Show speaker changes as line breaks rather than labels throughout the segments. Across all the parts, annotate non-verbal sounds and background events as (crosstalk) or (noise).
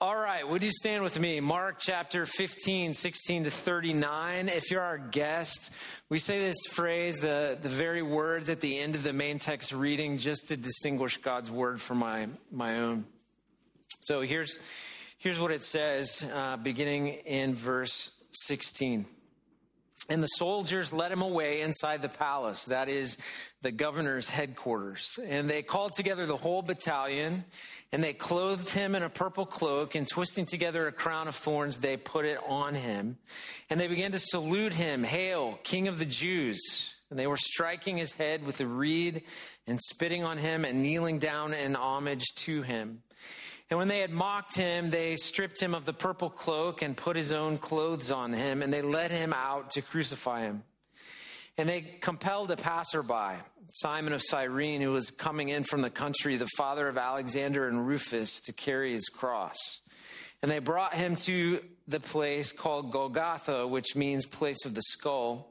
All right, would you stand with me? Mark chapter 15, 16 to 39. If you're our guest, we say this phrase, the, the very words at the end of the main text reading, just to distinguish God's word from my, my own. So here's, here's what it says, uh, beginning in verse 16. And the soldiers led him away inside the palace, that is the governor's headquarters. And they called together the whole battalion, and they clothed him in a purple cloak, and twisting together a crown of thorns, they put it on him. And they began to salute him, Hail, King of the Jews! And they were striking his head with a reed and spitting on him and kneeling down in homage to him. And when they had mocked him, they stripped him of the purple cloak and put his own clothes on him, and they led him out to crucify him. And they compelled a passerby, Simon of Cyrene, who was coming in from the country, the father of Alexander and Rufus, to carry his cross. And they brought him to the place called Golgotha, which means place of the skull.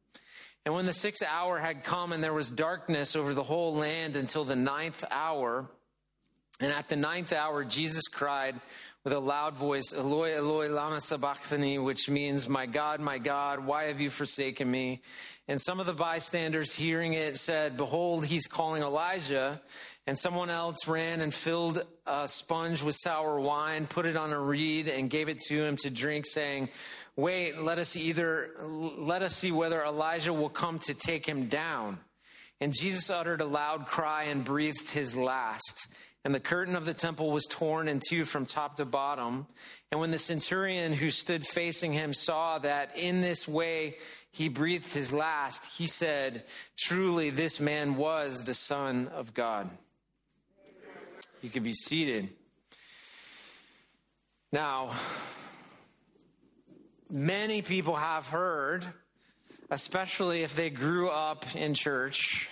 And when the sixth hour had come and there was darkness over the whole land until the ninth hour, and at the ninth hour, Jesus cried with a loud voice, Eloi, Eloi, lama sabachthani, which means, My God, my God, why have you forsaken me? And some of the bystanders hearing it said, Behold, he's calling Elijah. And someone else ran and filled a sponge with sour wine, put it on a reed, and gave it to him to drink, saying, Wait, let us either, let us see whether Elijah will come to take him down. And Jesus uttered a loud cry and breathed his last. And the curtain of the temple was torn in two from top to bottom. And when the centurion who stood facing him saw that in this way he breathed his last, he said, Truly, this man was the Son of God. You can be seated. Now, many people have heard, especially if they grew up in church,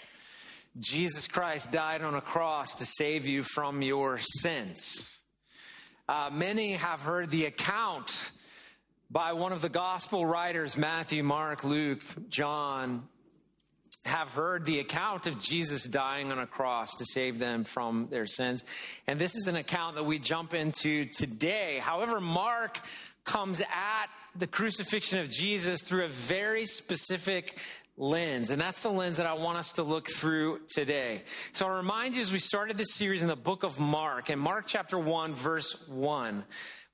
Jesus Christ died on a cross to save you from your sins. Uh, many have heard the account by one of the gospel writers, Matthew, Mark, Luke, John, have heard the account of Jesus dying on a cross to save them from their sins. And this is an account that we jump into today. However, Mark comes at the crucifixion of Jesus through a very specific lens. And that's the lens that I want us to look through today. So I'll remind you as we started this series in the book of Mark, in Mark chapter 1, verse 1,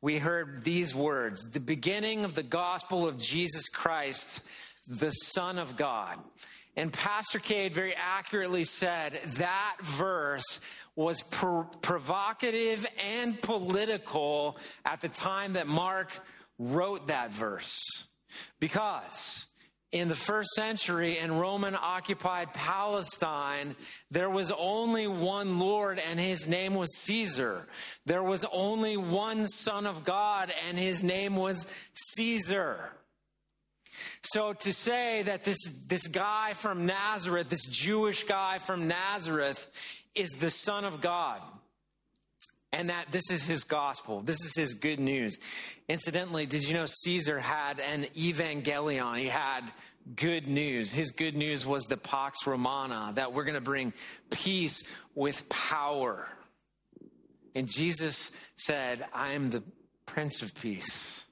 we heard these words the beginning of the gospel of Jesus Christ, the Son of God. And Pastor Cade very accurately said that verse was provocative and political at the time that Mark wrote that verse. Because in the first century in Roman occupied Palestine, there was only one Lord and his name was Caesar. There was only one Son of God and his name was Caesar. So to say that this, this guy from Nazareth, this Jewish guy from Nazareth, is the Son of God, and that this is his gospel. This is his good news. Incidentally, did you know Caesar had an evangelion? He had good news. His good news was the Pax Romana, that we're going to bring peace with power. And Jesus said, I am the Prince of Peace,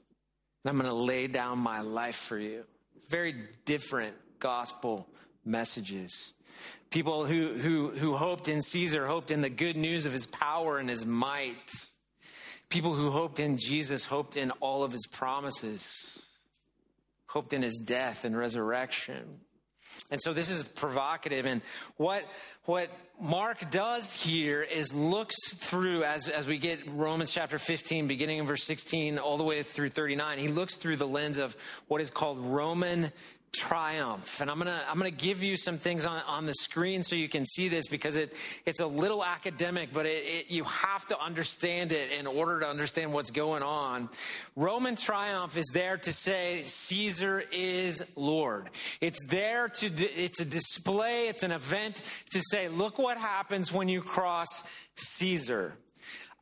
and I'm going to lay down my life for you. Very different gospel messages. People who, who, who hoped in Caesar hoped in the good news of his power and his might. People who hoped in Jesus hoped in all of his promises, hoped in his death and resurrection. And so this is provocative. And what, what Mark does here is looks through, as, as we get Romans chapter 15, beginning in verse 16, all the way through 39, he looks through the lens of what is called Roman triumph. And I'm gonna I'm gonna give you some things on, on the screen so you can see this because it it's a little academic, but it, it, you have to understand it in order to understand what's going on. Roman triumph is there to say Caesar is Lord. It's there to it's a display, it's an event to say, look what happens when you cross Caesar.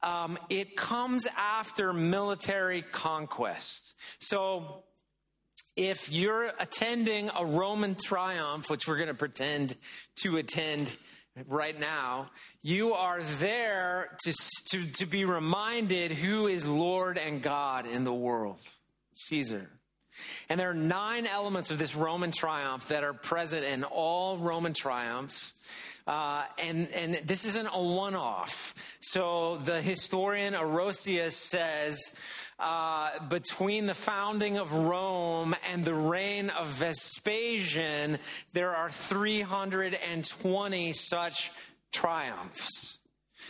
Um, it comes after military conquest. So if you're attending a Roman triumph, which we're going to pretend to attend right now, you are there to, to, to be reminded who is Lord and God in the world Caesar. And there are nine elements of this Roman triumph that are present in all Roman triumphs. Uh, and, and this isn't a one off. So the historian Orosius says uh, between the founding of Rome and the reign of Vespasian, there are 320 such triumphs.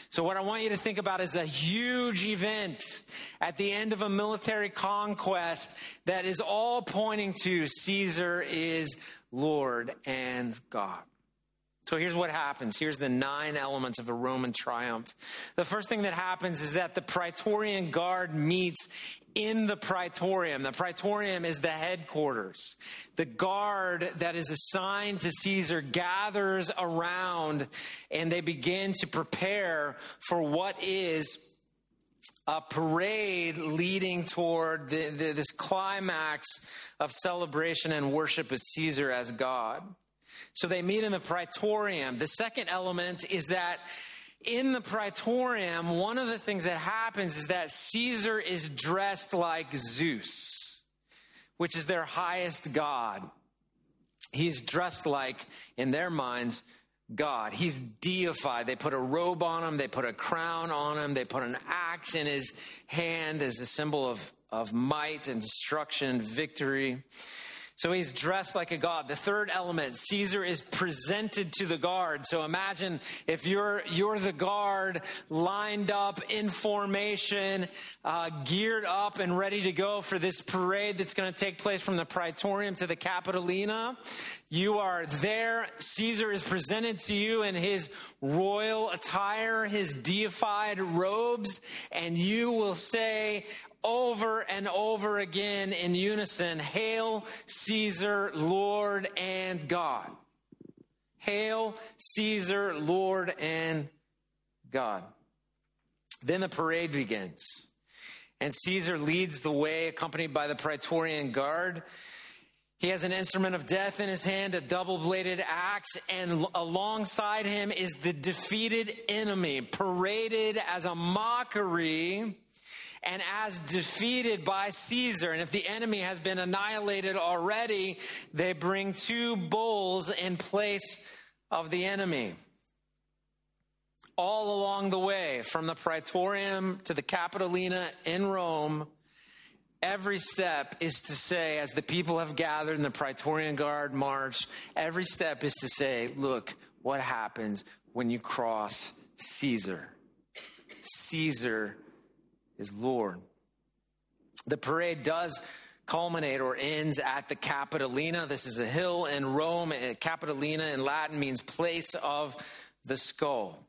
So, what I want you to think about is a huge event at the end of a military conquest that is all pointing to Caesar is Lord and God. So here's what happens. Here's the nine elements of a Roman triumph. The first thing that happens is that the Praetorian Guard meets in the Praetorium. The Praetorium is the headquarters. The guard that is assigned to Caesar gathers around and they begin to prepare for what is a parade leading toward the, the, this climax of celebration and worship of Caesar as God. So they meet in the praetorium. The second element is that in the praetorium, one of the things that happens is that Caesar is dressed like Zeus, which is their highest god. He's dressed like, in their minds, God. He's deified. They put a robe on him, they put a crown on him, they put an axe in his hand as a symbol of, of might and destruction and victory. So he's dressed like a god. The third element, Caesar is presented to the guard. So imagine if you're, you're the guard lined up in formation, uh, geared up and ready to go for this parade that's going to take place from the Praetorium to the Capitolina. You are there. Caesar is presented to you in his royal attire, his deified robes, and you will say, over and over again in unison Hail Caesar, Lord and God. Hail Caesar, Lord and God. Then the parade begins. And Caesar leads the way, accompanied by the Praetorian Guard. He has an instrument of death in his hand, a double bladed axe, and alongside him is the defeated enemy, paraded as a mockery and as defeated by Caesar. And if the enemy has been annihilated already, they bring two bulls in place of the enemy. All along the way, from the Praetorium to the Capitolina in Rome, every step is to say, as the people have gathered in the Praetorian Guard march, every step is to say, look, what happens when you cross Caesar? Caesar is Lord. The parade does culminate or ends at the Capitolina. This is a hill in Rome. Capitolina in Latin means place of the skull.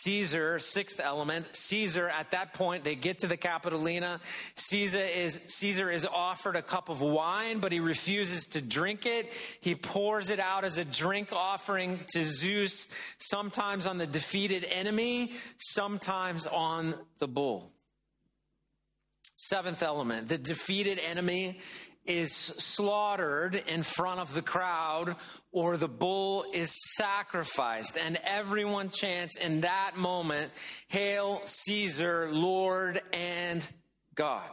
Caesar, sixth element, Caesar, at that point, they get to the Capitolina. Caesar is, Caesar is offered a cup of wine, but he refuses to drink it. He pours it out as a drink offering to Zeus, sometimes on the defeated enemy, sometimes on the bull. Seventh element, the defeated enemy is slaughtered in front of the crowd or the bull is sacrificed and everyone chants in that moment, Hail Caesar, Lord and God.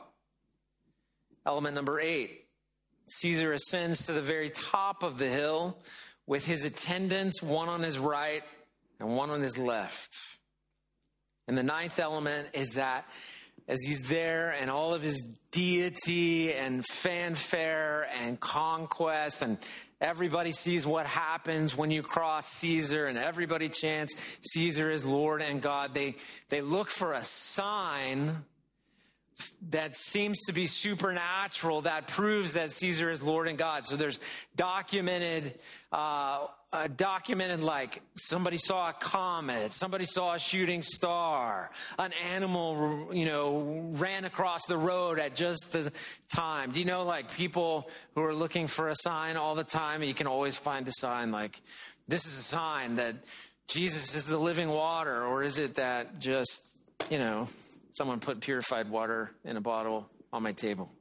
Element number eight, Caesar ascends to the very top of the hill with his attendants, one on his right and one on his left. And the ninth element is that as he's there and all of his deity and fanfare and conquest and everybody sees what happens when you cross Caesar and everybody chants Caesar is Lord and God. They, they look for a sign that seems to be supernatural that proves that Caesar is Lord and God. So there's documented, uh, uh, documented like somebody saw a comet, somebody saw a shooting star, an animal, you know, ran across the road at just the time. Do you know like people who are looking for a sign all the time? You can always find a sign like this is a sign that Jesus is the living water, or is it that just, you know, someone put purified water in a bottle on my table.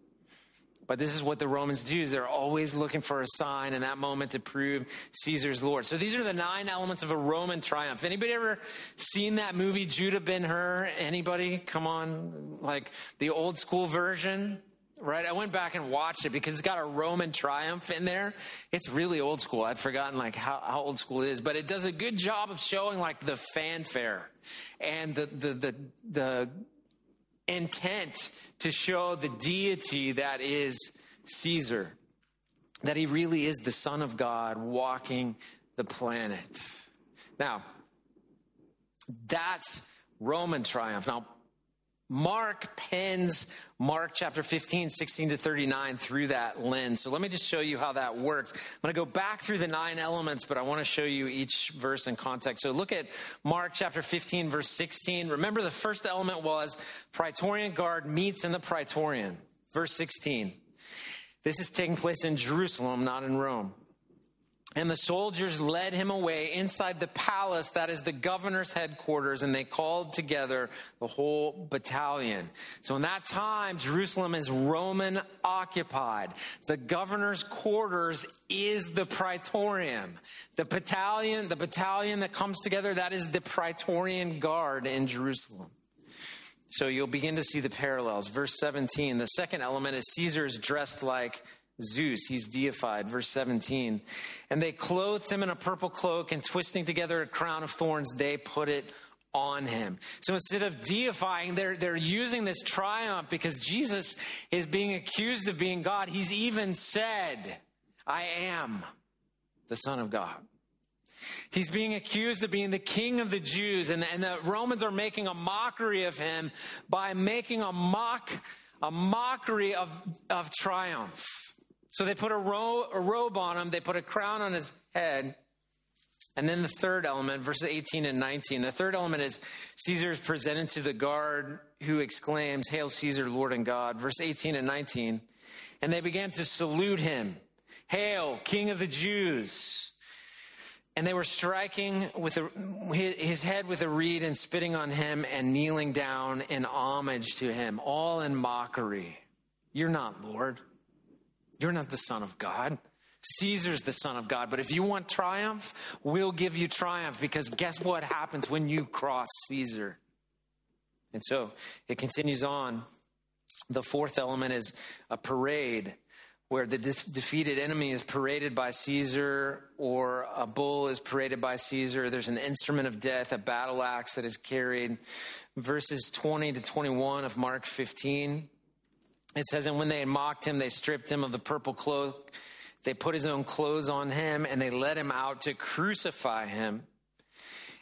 But this is what the Romans do is they're always looking for a sign in that moment to prove Caesar's Lord. So these are the nine elements of a Roman triumph. Anybody ever seen that movie Judah Ben Hur? Anybody? Come on, like the old school version, right? I went back and watched it because it's got a Roman triumph in there. It's really old school. I'd forgotten like how, how old school it is, but it does a good job of showing like the fanfare and the the the, the intent to show the deity that is Caesar, that he really is the Son of God walking the planet. Now, that's Roman triumph. Now, Mark pens Mark chapter 15, 16 to 39 through that lens. So let me just show you how that works. I'm going to go back through the nine elements, but I want to show you each verse in context. So look at Mark chapter 15, verse 16. Remember, the first element was Praetorian Guard meets in the Praetorian. Verse 16. This is taking place in Jerusalem, not in Rome. And the soldiers led him away inside the palace, that is the governor's headquarters, and they called together the whole battalion. So in that time, Jerusalem is Roman occupied. The governor's quarters is the praetorium. The battalion, the battalion that comes together, that is the praetorian guard in Jerusalem. So you'll begin to see the parallels. Verse 17, the second element is Caesar is dressed like Zeus, he's deified. Verse 17. And they clothed him in a purple cloak and twisting together a crown of thorns, they put it on him. So instead of deifying, they're, they're using this triumph because Jesus is being accused of being God. He's even said, I am the Son of God. He's being accused of being the king of the Jews, and, and the Romans are making a mockery of him by making a mock, a mockery of, of triumph. So they put a, ro- a robe on him, they put a crown on his head. And then the third element, verses 18 and 19. The third element is Caesar is presented to the guard who exclaims, Hail Caesar, Lord and God. Verse 18 and 19. And they began to salute him. Hail, King of the Jews. And they were striking with a, his head with a reed and spitting on him and kneeling down in homage to him, all in mockery. You're not Lord. You're not the Son of God. Caesar's the Son of God. But if you want triumph, we'll give you triumph because guess what happens when you cross Caesar? And so it continues on. The fourth element is a parade where the de- defeated enemy is paraded by Caesar or a bull is paraded by Caesar. There's an instrument of death, a battle axe that is carried. Verses 20 to 21 of Mark 15 it says, And when they had mocked him, they stripped him of the purple cloak. They put his own clothes on him and they led him out to crucify him.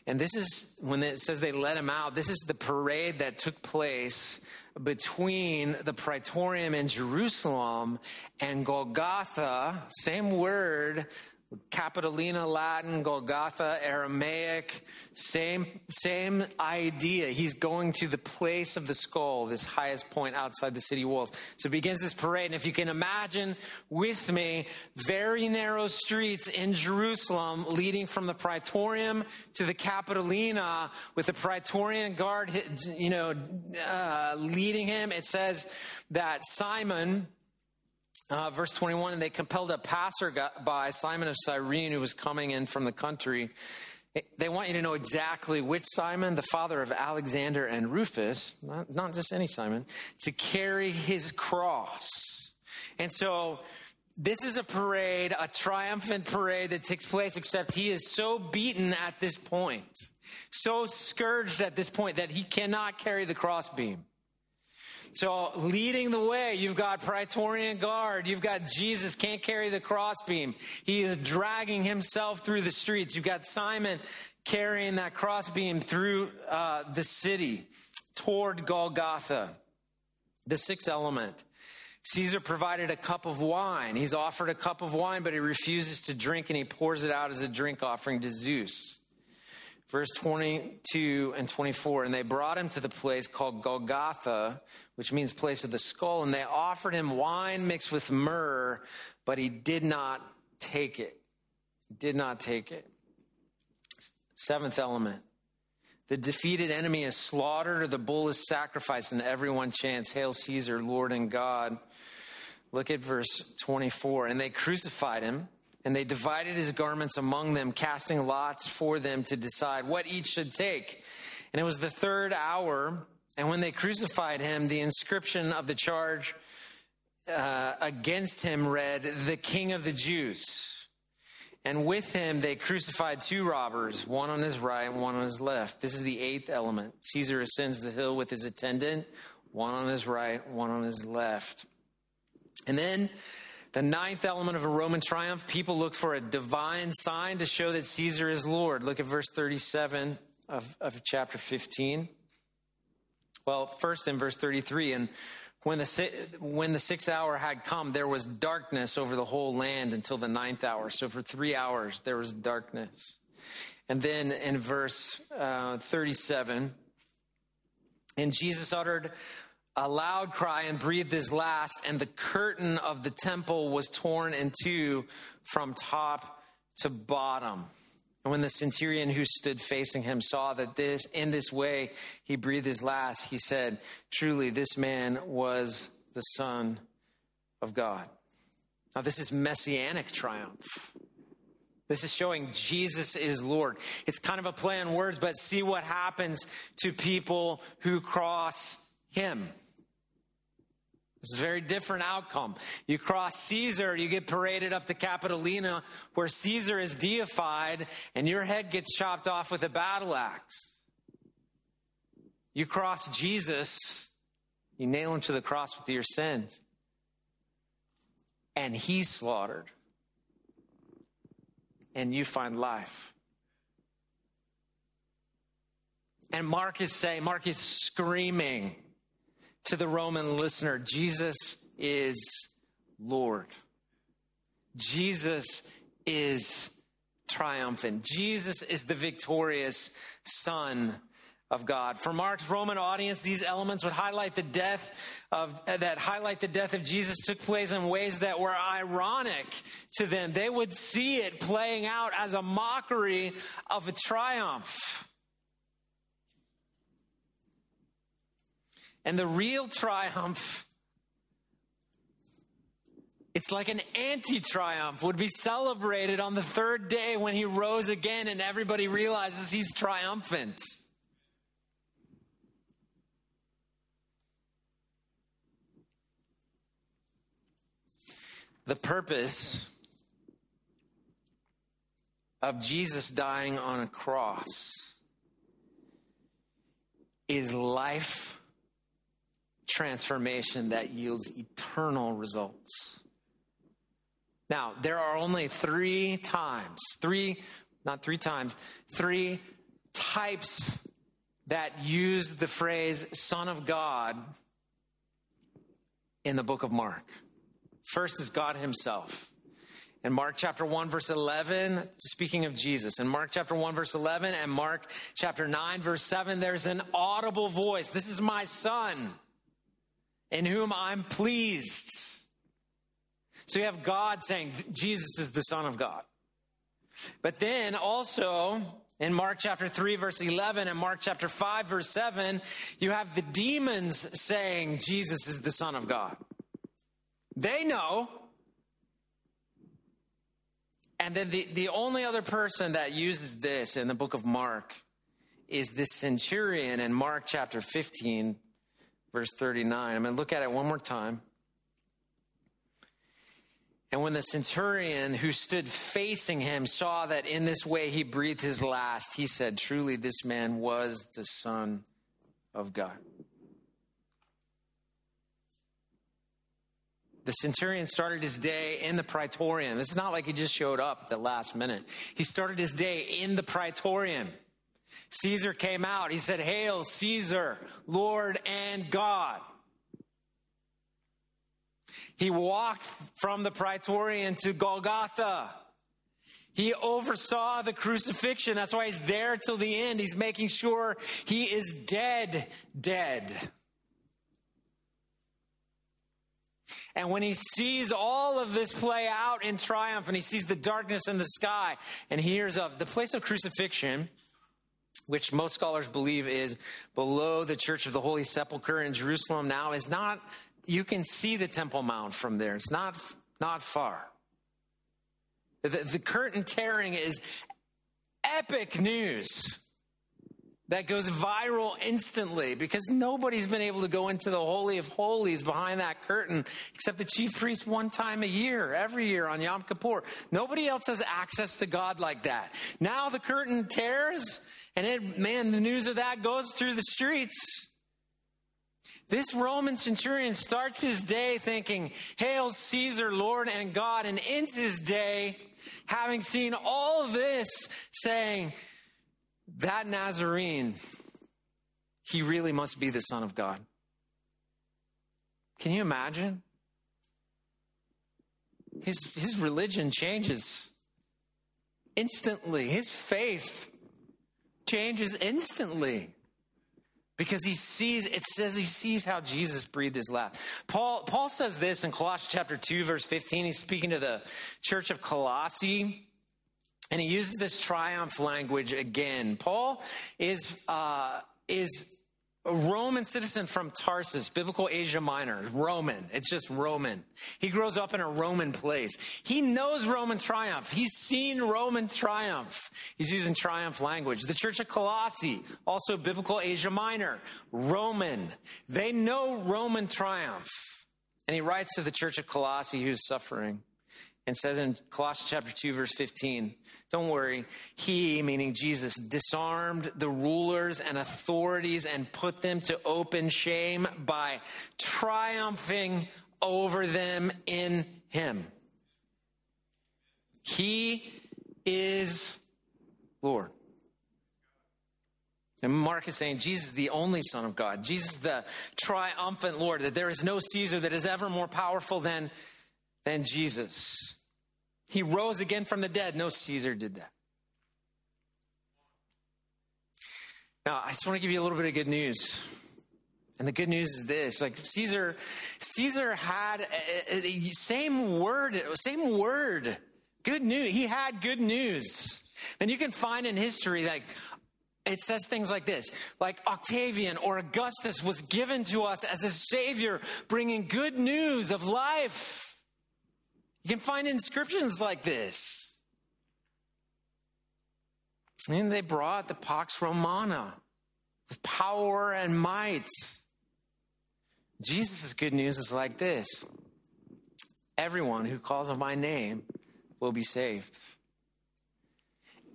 And this is when it says they let him out, this is the parade that took place between the Praetorium in Jerusalem and Golgotha, same word, Capitolina Latin, Golgotha Aramaic, same, same idea. He's going to the place of the skull, this highest point outside the city walls. So begins this parade. And if you can imagine with me, very narrow streets in Jerusalem leading from the Praetorium to the Capitolina with the Praetorian guard, you know, uh, leading him. It says that Simon, uh, verse 21, and they compelled a passerby, Simon of Cyrene, who was coming in from the country. They want you to know exactly which Simon, the father of Alexander and Rufus, not, not just any Simon, to carry his cross. And so this is a parade, a triumphant parade that takes place, except he is so beaten at this point, so scourged at this point that he cannot carry the crossbeam. So, leading the way, you've got Praetorian Guard. You've got Jesus can't carry the crossbeam. He is dragging himself through the streets. You've got Simon carrying that crossbeam through uh, the city toward Golgotha. The sixth element. Caesar provided a cup of wine. He's offered a cup of wine, but he refuses to drink and he pours it out as a drink offering to Zeus. Verse 22 and 24. And they brought him to the place called Golgotha, which means place of the skull, and they offered him wine mixed with myrrh, but he did not take it. Did not take it. Seventh element. The defeated enemy is slaughtered or the bull is sacrificed, and everyone chants, Hail Caesar, Lord and God. Look at verse 24. And they crucified him, and they divided his garments among them, casting lots for them to decide what each should take. And it was the third hour, and when they crucified him, the inscription of the charge uh, against him read, The King of the Jews. And with him, they crucified two robbers, one on his right and one on his left. This is the eighth element. Caesar ascends the hill with his attendant, one on his right, one on his left. And then the ninth element of a Roman triumph, people look for a divine sign to show that Caesar is Lord. Look at verse 37 of, of chapter 15. Well, first in verse 33, and when the, when the sixth hour had come, there was darkness over the whole land until the ninth hour. So for three hours, there was darkness. And then in verse uh, 37, and Jesus uttered a loud cry and breathed his last, and the curtain of the temple was torn in two from top to bottom. And when the centurion who stood facing him saw that this, in this way, he breathed his last, he said, Truly, this man was the Son of God. Now, this is messianic triumph. This is showing Jesus is Lord. It's kind of a play on words, but see what happens to people who cross him. It's a very different outcome. You cross Caesar, you get paraded up to Capitolina, where Caesar is deified, and your head gets chopped off with a battle axe. You cross Jesus, you nail him to the cross with your sins, and he's slaughtered, and you find life. And Mark is saying, Mark is screaming to the Roman listener Jesus is Lord. Jesus is triumphant. Jesus is the victorious Son of God. For Mark's Roman audience, these elements would highlight the death of that highlight the death of Jesus took place in ways that were ironic to them. They would see it playing out as a mockery of a triumph. And the real triumph, it's like an anti triumph, would be celebrated on the third day when he rose again and everybody realizes he's triumphant. The purpose of Jesus dying on a cross is life transformation that yields eternal results. Now, there are only three times, three, not three times, three types that use the phrase Son of God in the book of Mark. First is God Himself. In Mark chapter 1, verse 11, speaking of Jesus. In Mark chapter 1, verse 11, and Mark chapter 9, verse 7, there's an audible voice. This is my son in whom I'm pleased. So you have God saying Jesus is the Son of God. But then also in Mark chapter 3, verse 11, and Mark chapter 5, verse 7, you have the demons saying Jesus is the Son of God. They know. And then the, the only other person that uses this in the book of Mark is this centurion in Mark chapter 15, verse 39. I'm going to look at it one more time. And when the centurion who stood facing him saw that in this way he breathed his last, he said, Truly, this man was the Son of God. The centurion started his day in the praetorium. This is not like he just showed up at the last minute. He started his day in the praetorium. Caesar came out. He said, Hail, Caesar, Lord and God. He walked from the Praetorian to Golgotha. He oversaw the crucifixion. That's why he's there till the end. He's making sure he is dead, dead. And when he sees all of this play out in triumph and he sees the darkness in the sky and he hears of the place of crucifixion, which most scholars believe is below the Church of the Holy Sepulchre in Jerusalem now, is not, you can see the Temple Mount from there. It's not, not far. The, the curtain tearing is epic news that goes viral instantly because nobody's been able to go into the Holy of Holies behind that curtain except the chief priest one time a year, every year on Yom Kippur. Nobody else has access to God like that. Now the curtain tears and it, man, the news of that goes through the streets. This Roman centurion starts his day thinking, Hail Caesar, Lord and God, and ends his day having seen all this saying, that Nazarene, he really must be the Son of God. Can you imagine? His, his religion changes instantly. His faith changes instantly because he sees it says he sees how jesus breathed his last paul paul says this in colossians chapter 2 verse 15 he's speaking to the church of colossae and he uses this triumph language again. Paul is, uh, is a Roman citizen from Tarsus, biblical Asia Minor, Roman. It's just Roman. He grows up in a Roman place. He knows Roman triumph. He's seen Roman triumph. He's using triumph language. The church of Colossae, also biblical Asia Minor, Roman. They know Roman triumph. And he writes to the church of Colossae who's suffering and says in Colossians chapter 2, verse 15, don't worry. He, meaning Jesus, disarmed the rulers and authorities and put them to open shame by triumphing over them in Him. He is Lord. And Mark is saying Jesus is the only Son of God. Jesus the triumphant Lord, that there is no Caesar that is ever more powerful than, than Jesus. He rose again from the dead. No Caesar did that. Now, I just want to give you a little bit of good news. And the good news is this: like Caesar, Caesar had a same word, same word. Good news. He had good news. And you can find in history like it says things like this like Octavian or Augustus was given to us as a savior, bringing good news of life. You can find inscriptions like this. And they brought the Pax Romana with power and might. Jesus' good news is like this everyone who calls on my name will be saved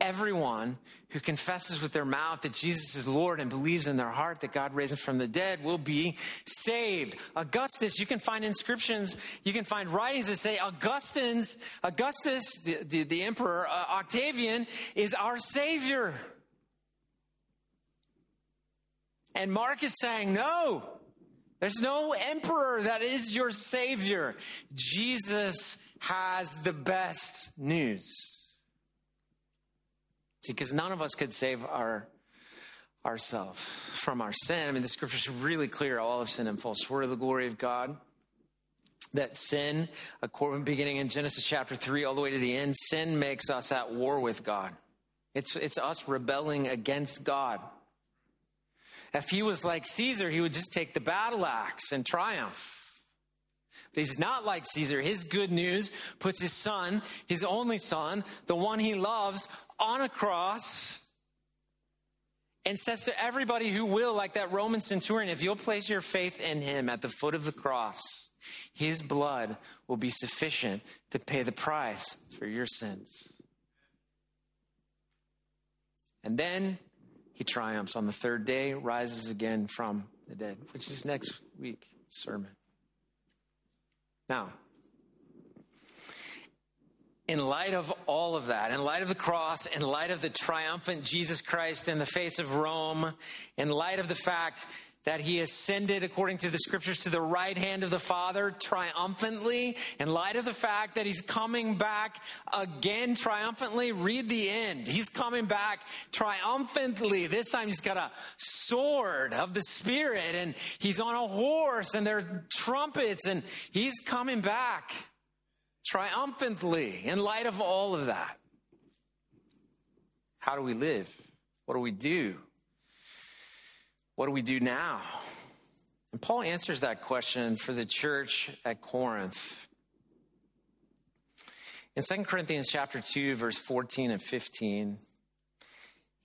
everyone who confesses with their mouth that Jesus is Lord and believes in their heart that God raised him from the dead will be saved. Augustus, you can find inscriptions, you can find writings that say Augustine's, Augustus, the, the, the emperor, uh, Octavian, is our savior. And Mark is saying, no, there's no emperor that is your savior. Jesus has the best news. See, because none of us could save our ourselves from our sin. I mean, the scripture's really clear. All of sin and fall short of the glory of God. That sin, according beginning in Genesis chapter three, all the way to the end, sin makes us at war with God. It's it's us rebelling against God. If he was like Caesar, he would just take the battle axe and triumph. But he's not like Caesar. His good news puts his son, his only son, the one he loves, on a cross and says to everybody who will, like that Roman centurion, if you'll place your faith in him at the foot of the cross, his blood will be sufficient to pay the price for your sins. And then he triumphs on the third day, rises again from the dead, which is next week sermon. Now, in light of all of that, in light of the cross, in light of the triumphant Jesus Christ in the face of Rome, in light of the fact that he ascended according to the scriptures to the right hand of the Father triumphantly, in light of the fact that he's coming back again triumphantly, read the end. He's coming back triumphantly. This time he's got a sword of the Spirit and he's on a horse and there are trumpets and he's coming back triumphantly in light of all of that. How do we live? What do we do? What do we do now? And Paul answers that question for the church at Corinth. In 2 Corinthians chapter 2 verse 14 and 15,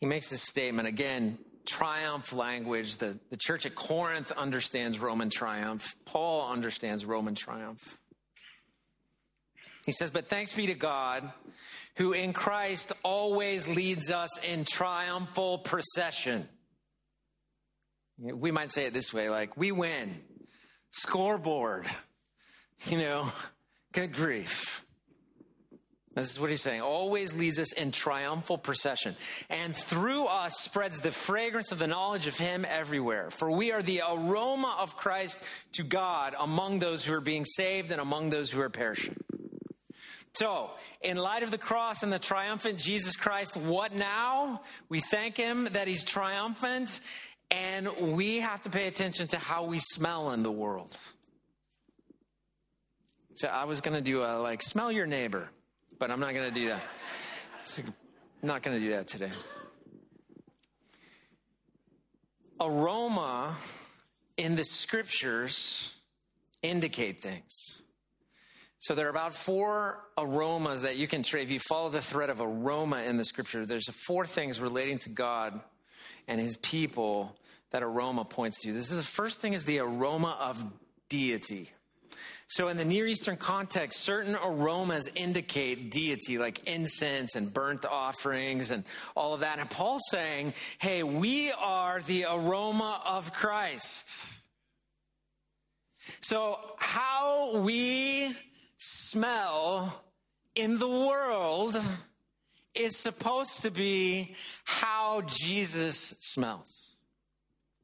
he makes this statement again, triumph language. The, the church at Corinth understands Roman triumph. Paul understands Roman triumph. He says, But thanks be to God, who in Christ always leads us in triumphal procession. We might say it this way like, we win. Scoreboard. (laughs) You know, good grief. This is what he's saying. Always leads us in triumphal procession. And through us spreads the fragrance of the knowledge of him everywhere. For we are the aroma of Christ to God among those who are being saved and among those who are perishing. So, in light of the cross and the triumphant Jesus Christ, what now? We thank him that he's triumphant and we have to pay attention to how we smell in the world. So I was going to do a like, smell your neighbor, but I'm not going to do that. So, not going to do that today. Aroma in the scriptures indicate things. So there are about four aromas that you can trade. If you follow the thread of aroma in the scripture, there's four things relating to God and his people that aroma points to. This is the first thing is the aroma of deity. So in the Near Eastern context, certain aromas indicate deity, like incense and burnt offerings and all of that. And Paul's saying, hey, we are the aroma of Christ. So how we smell in the world is supposed to be how Jesus smells.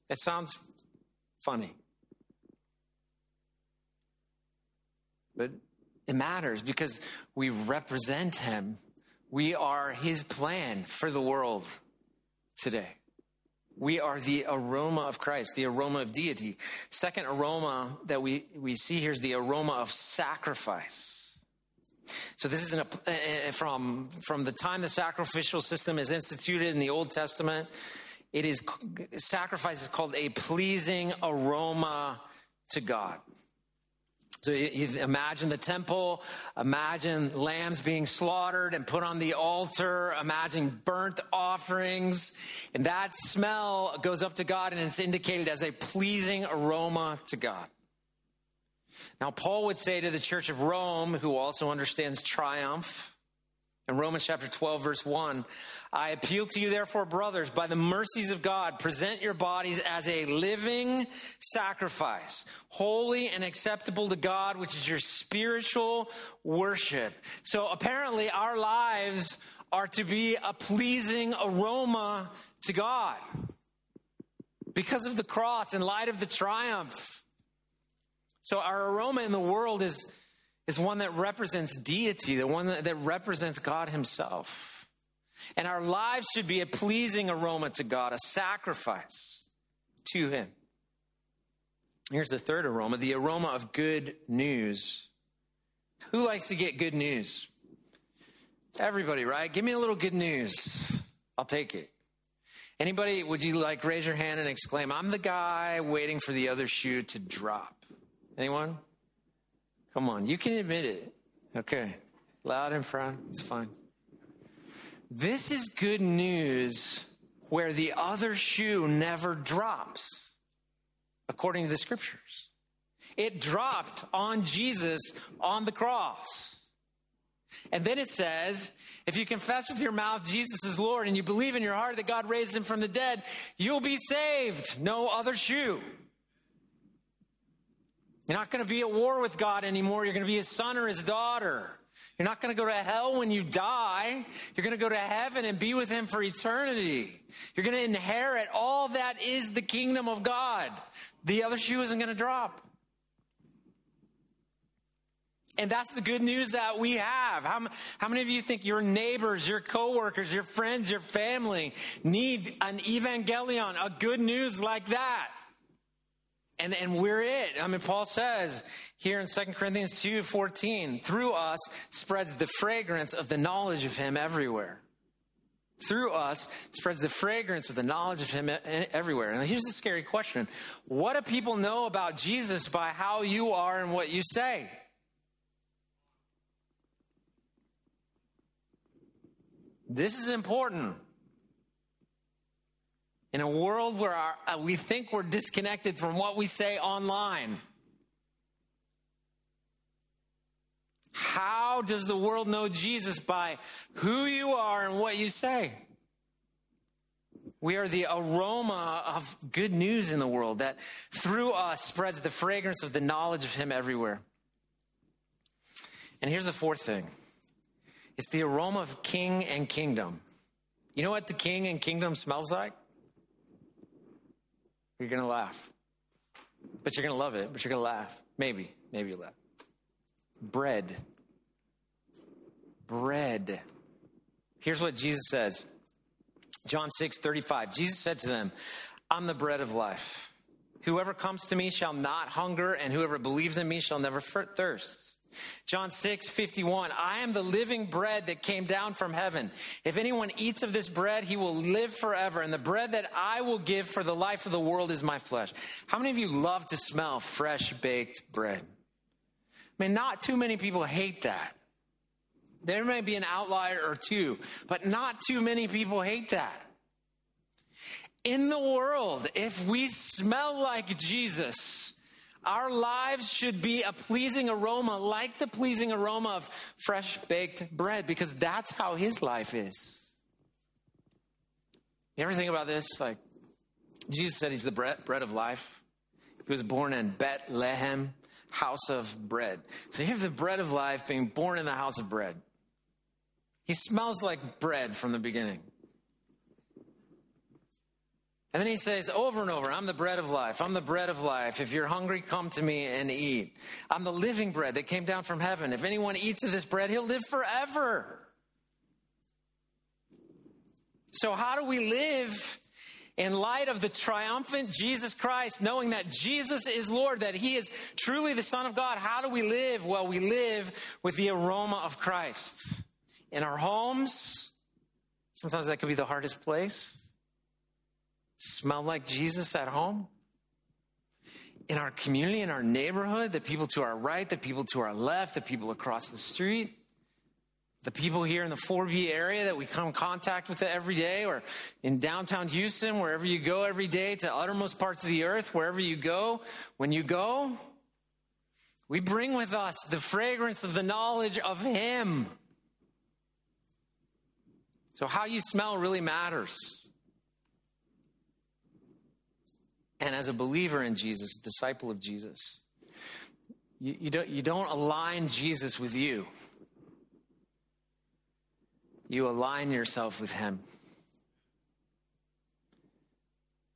It sounds funny. But it matters because we represent him. We are his plan for the world today. We are the aroma of Christ, the aroma of deity. Second aroma that we, we see here is the aroma of sacrifice. So this is a, uh, uh, from, from the time the sacrificial system is instituted in the Old Testament. It is sacrifice is called a pleasing aroma to God. So imagine the temple, imagine lambs being slaughtered and put on the altar, imagine burnt offerings, and that smell goes up to God and it's indicated as a pleasing aroma to God. Now, Paul would say to the church of Rome, who also understands triumph, in Romans chapter 12, verse 1, I appeal to you, therefore, brothers, by the mercies of God, present your bodies as a living sacrifice, holy and acceptable to God, which is your spiritual worship. So apparently, our lives are to be a pleasing aroma to God because of the cross, in light of the triumph. So our aroma in the world is, is one that represents deity, the one that, that represents God Himself. And our lives should be a pleasing aroma to God, a sacrifice to Him. Here's the third aroma the aroma of good news. Who likes to get good news? Everybody, right? Give me a little good news. I'll take it. Anybody, would you like raise your hand and exclaim, I'm the guy waiting for the other shoe to drop? Anyone? Come on, you can admit it. Okay. Loud and front, it's fine. This is good news where the other shoe never drops, according to the scriptures. It dropped on Jesus on the cross. And then it says, if you confess with your mouth Jesus is Lord and you believe in your heart that God raised him from the dead, you'll be saved. No other shoe. You're not going to be at war with God anymore. You're going to be his son or his daughter. You're not going to go to hell when you die. You're going to go to heaven and be with him for eternity. You're going to inherit all that is the kingdom of God. The other shoe isn't going to drop. And that's the good news that we have. How, how many of you think your neighbors, your coworkers, your friends, your family need an evangelion, a good news like that? And, and we're it. I mean, Paul says here in 2 Corinthians 2 14, through us spreads the fragrance of the knowledge of him everywhere. Through us spreads the fragrance of the knowledge of him everywhere. And here's the scary question What do people know about Jesus by how you are and what you say? This is important. In a world where our, uh, we think we're disconnected from what we say online, how does the world know Jesus? By who you are and what you say. We are the aroma of good news in the world that through us spreads the fragrance of the knowledge of Him everywhere. And here's the fourth thing it's the aroma of king and kingdom. You know what the king and kingdom smells like? You're going to laugh. But you're going to love it, but you're going to laugh. Maybe, maybe you'll laugh. Bread. Bread. Here's what Jesus says John 6 35. Jesus said to them, I'm the bread of life. Whoever comes to me shall not hunger, and whoever believes in me shall never thirst. John 6, 51. I am the living bread that came down from heaven. If anyone eats of this bread, he will live forever. And the bread that I will give for the life of the world is my flesh. How many of you love to smell fresh baked bread? I mean, not too many people hate that. There may be an outlier or two, but not too many people hate that. In the world, if we smell like Jesus, our lives should be a pleasing aroma, like the pleasing aroma of fresh baked bread, because that's how his life is. You ever think about this? Like, Jesus said he's the bread, bread of life. He was born in Bethlehem, house of bread. So you have the bread of life being born in the house of bread. He smells like bread from the beginning. And then he says over and over, I'm the bread of life. I'm the bread of life. If you're hungry, come to me and eat. I'm the living bread that came down from heaven. If anyone eats of this bread, he'll live forever. So, how do we live in light of the triumphant Jesus Christ, knowing that Jesus is Lord, that He is truly the Son of God? How do we live? Well, we live with the aroma of Christ in our homes. Sometimes that could be the hardest place smell like Jesus at home? In our community, in our neighborhood, the people to our right, the people to our left, the people across the street, the people here in the 4B area that we come in contact with every day, or in downtown Houston, wherever you go every day, to uttermost parts of the earth, wherever you go, when you go, we bring with us the fragrance of the knowledge of Him. So, how you smell really matters. And as a believer in Jesus, disciple of Jesus, you, you, don't, you don't align Jesus with you. You align yourself with Him.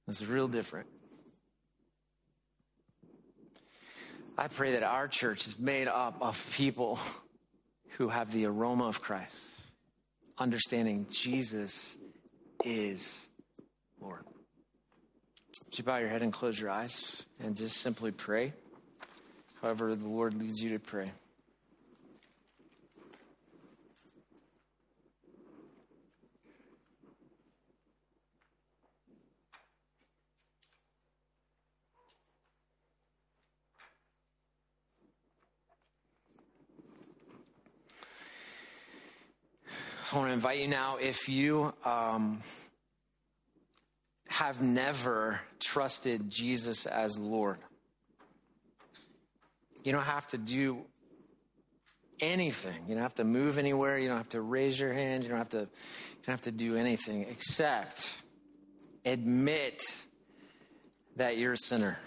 That's real different. I pray that our church is made up of people who have the aroma of Christ, understanding Jesus is Lord. You bow your head and close your eyes and just simply pray? However, the Lord leads you to pray. I want to invite you now, if you um, have never trusted Jesus as Lord. You don't have to do anything. You don't have to move anywhere. You don't have to raise your hand. You don't have to, you don't have to do anything except admit that you're a sinner.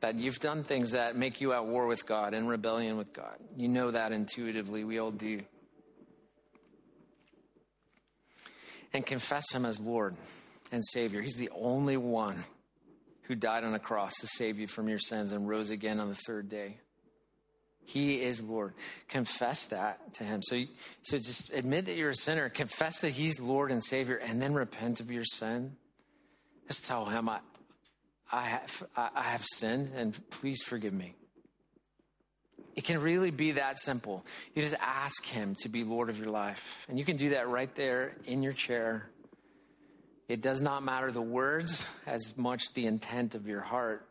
that you've done things that make you at war with God and rebellion with God. You know that intuitively. We all do. And confess Him as Lord and Savior. He's the only one who died on a cross to save you from your sins and rose again on the third day. He is Lord. Confess that to Him. So, so just admit that you're a sinner, confess that He's Lord and Savior, and then repent of your sin. Just tell Him, I, I have, I have sinned and please forgive me. It can really be that simple. You just ask Him to be Lord of your life. And you can do that right there in your chair. It does not matter the words as much the intent of your heart.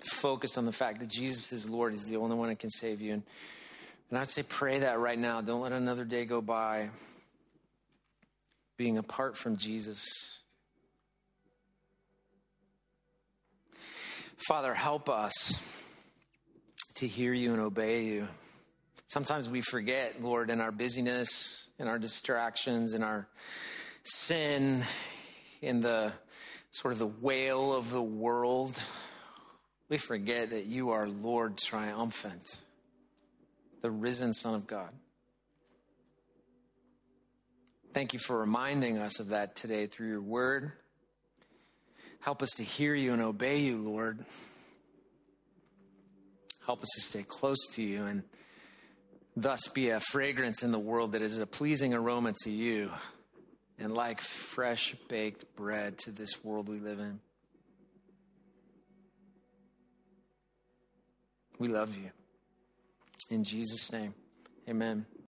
Focus on the fact that Jesus is Lord. He's the only one that can save you. And, and I'd say pray that right now. Don't let another day go by being apart from Jesus. Father, help us to hear you and obey you. Sometimes we forget, Lord, in our busyness, in our distractions, in our sin, in the sort of the wail of the world, we forget that you are Lord triumphant, the risen Son of God. Thank you for reminding us of that today through your word. Help us to hear you and obey you, Lord. Help us to stay close to you and thus be a fragrance in the world that is a pleasing aroma to you and like fresh baked bread to this world we live in. We love you. In Jesus' name, amen.